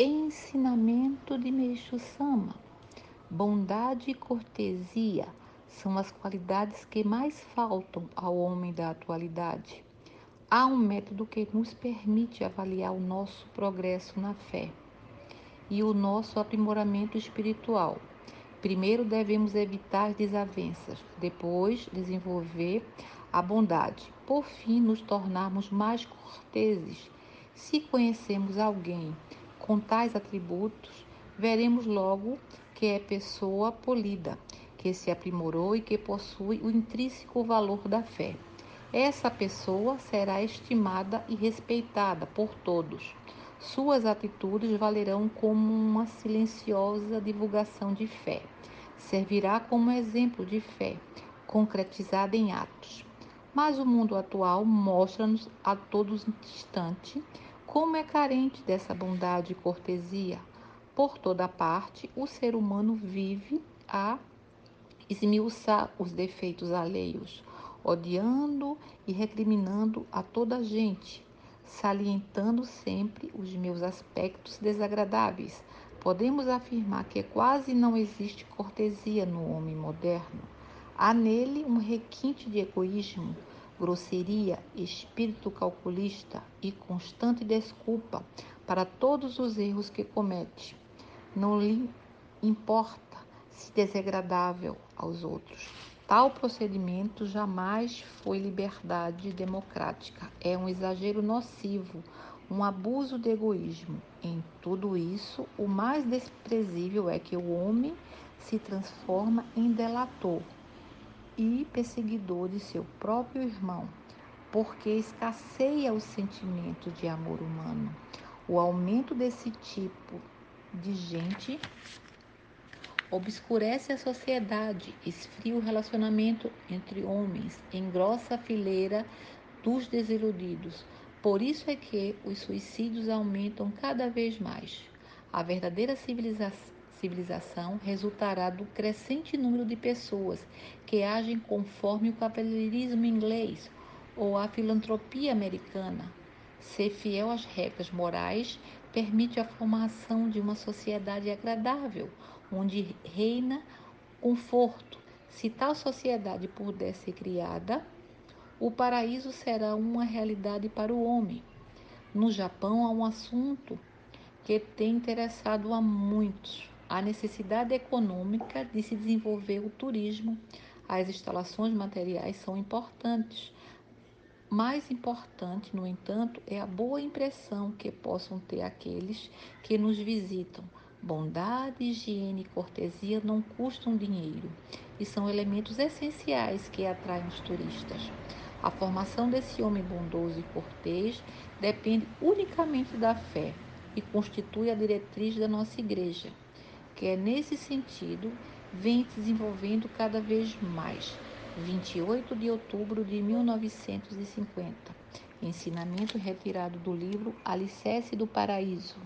Ensinamento de Meixo Sama. Bondade e cortesia são as qualidades que mais faltam ao homem da atualidade. Há um método que nos permite avaliar o nosso progresso na fé e o nosso aprimoramento espiritual. Primeiro devemos evitar desavenças, depois desenvolver a bondade, por fim nos tornarmos mais corteses. Se conhecemos alguém com tais atributos, veremos logo que é pessoa polida, que se aprimorou e que possui o intrínseco valor da fé. Essa pessoa será estimada e respeitada por todos. Suas atitudes valerão como uma silenciosa divulgação de fé. Servirá como exemplo de fé, concretizada em atos. Mas o mundo atual mostra-nos a todos instante como é carente dessa bondade e cortesia. Por toda parte, o ser humano vive a esmiuçar os defeitos alheios, odiando e recriminando a toda a gente, salientando sempre os meus aspectos desagradáveis. Podemos afirmar que quase não existe cortesia no homem moderno. Há nele um requinte de egoísmo, grosseria, espírito calculista e constante desculpa para todos os erros que comete. Não lhe importa se desagradável aos outros. Tal procedimento jamais foi liberdade democrática. É um exagero nocivo, um abuso de egoísmo. Em tudo isso, o mais desprezível é que o homem se transforma em delator e perseguidor de seu próprio irmão, porque escasseia o sentimento de amor humano. O aumento desse tipo de gente obscurece a sociedade, esfria o relacionamento entre homens, engrossa a fileira dos desiludidos. Por isso é que os suicídios aumentam cada vez mais. A verdadeira civilização civilização resultará do crescente número de pessoas que agem conforme o cavalheirismo inglês ou a filantropia americana. Ser fiel às regras morais permite a formação de uma sociedade agradável, onde reina conforto. Se tal sociedade puder ser criada, o paraíso será uma realidade para o homem. No Japão há um assunto que tem interessado a muitos a necessidade econômica de se desenvolver o turismo. As instalações materiais são importantes. Mais importante, no entanto, é a boa impressão que possam ter aqueles que nos visitam. Bondade, higiene e cortesia não custam dinheiro e são elementos essenciais que atraem os turistas. A formação desse homem bondoso e cortês depende unicamente da fé e constitui a diretriz da nossa igreja que é nesse sentido vem se desenvolvendo cada vez mais. 28 de outubro de 1950. Ensinamento retirado do livro Alicerce do Paraíso.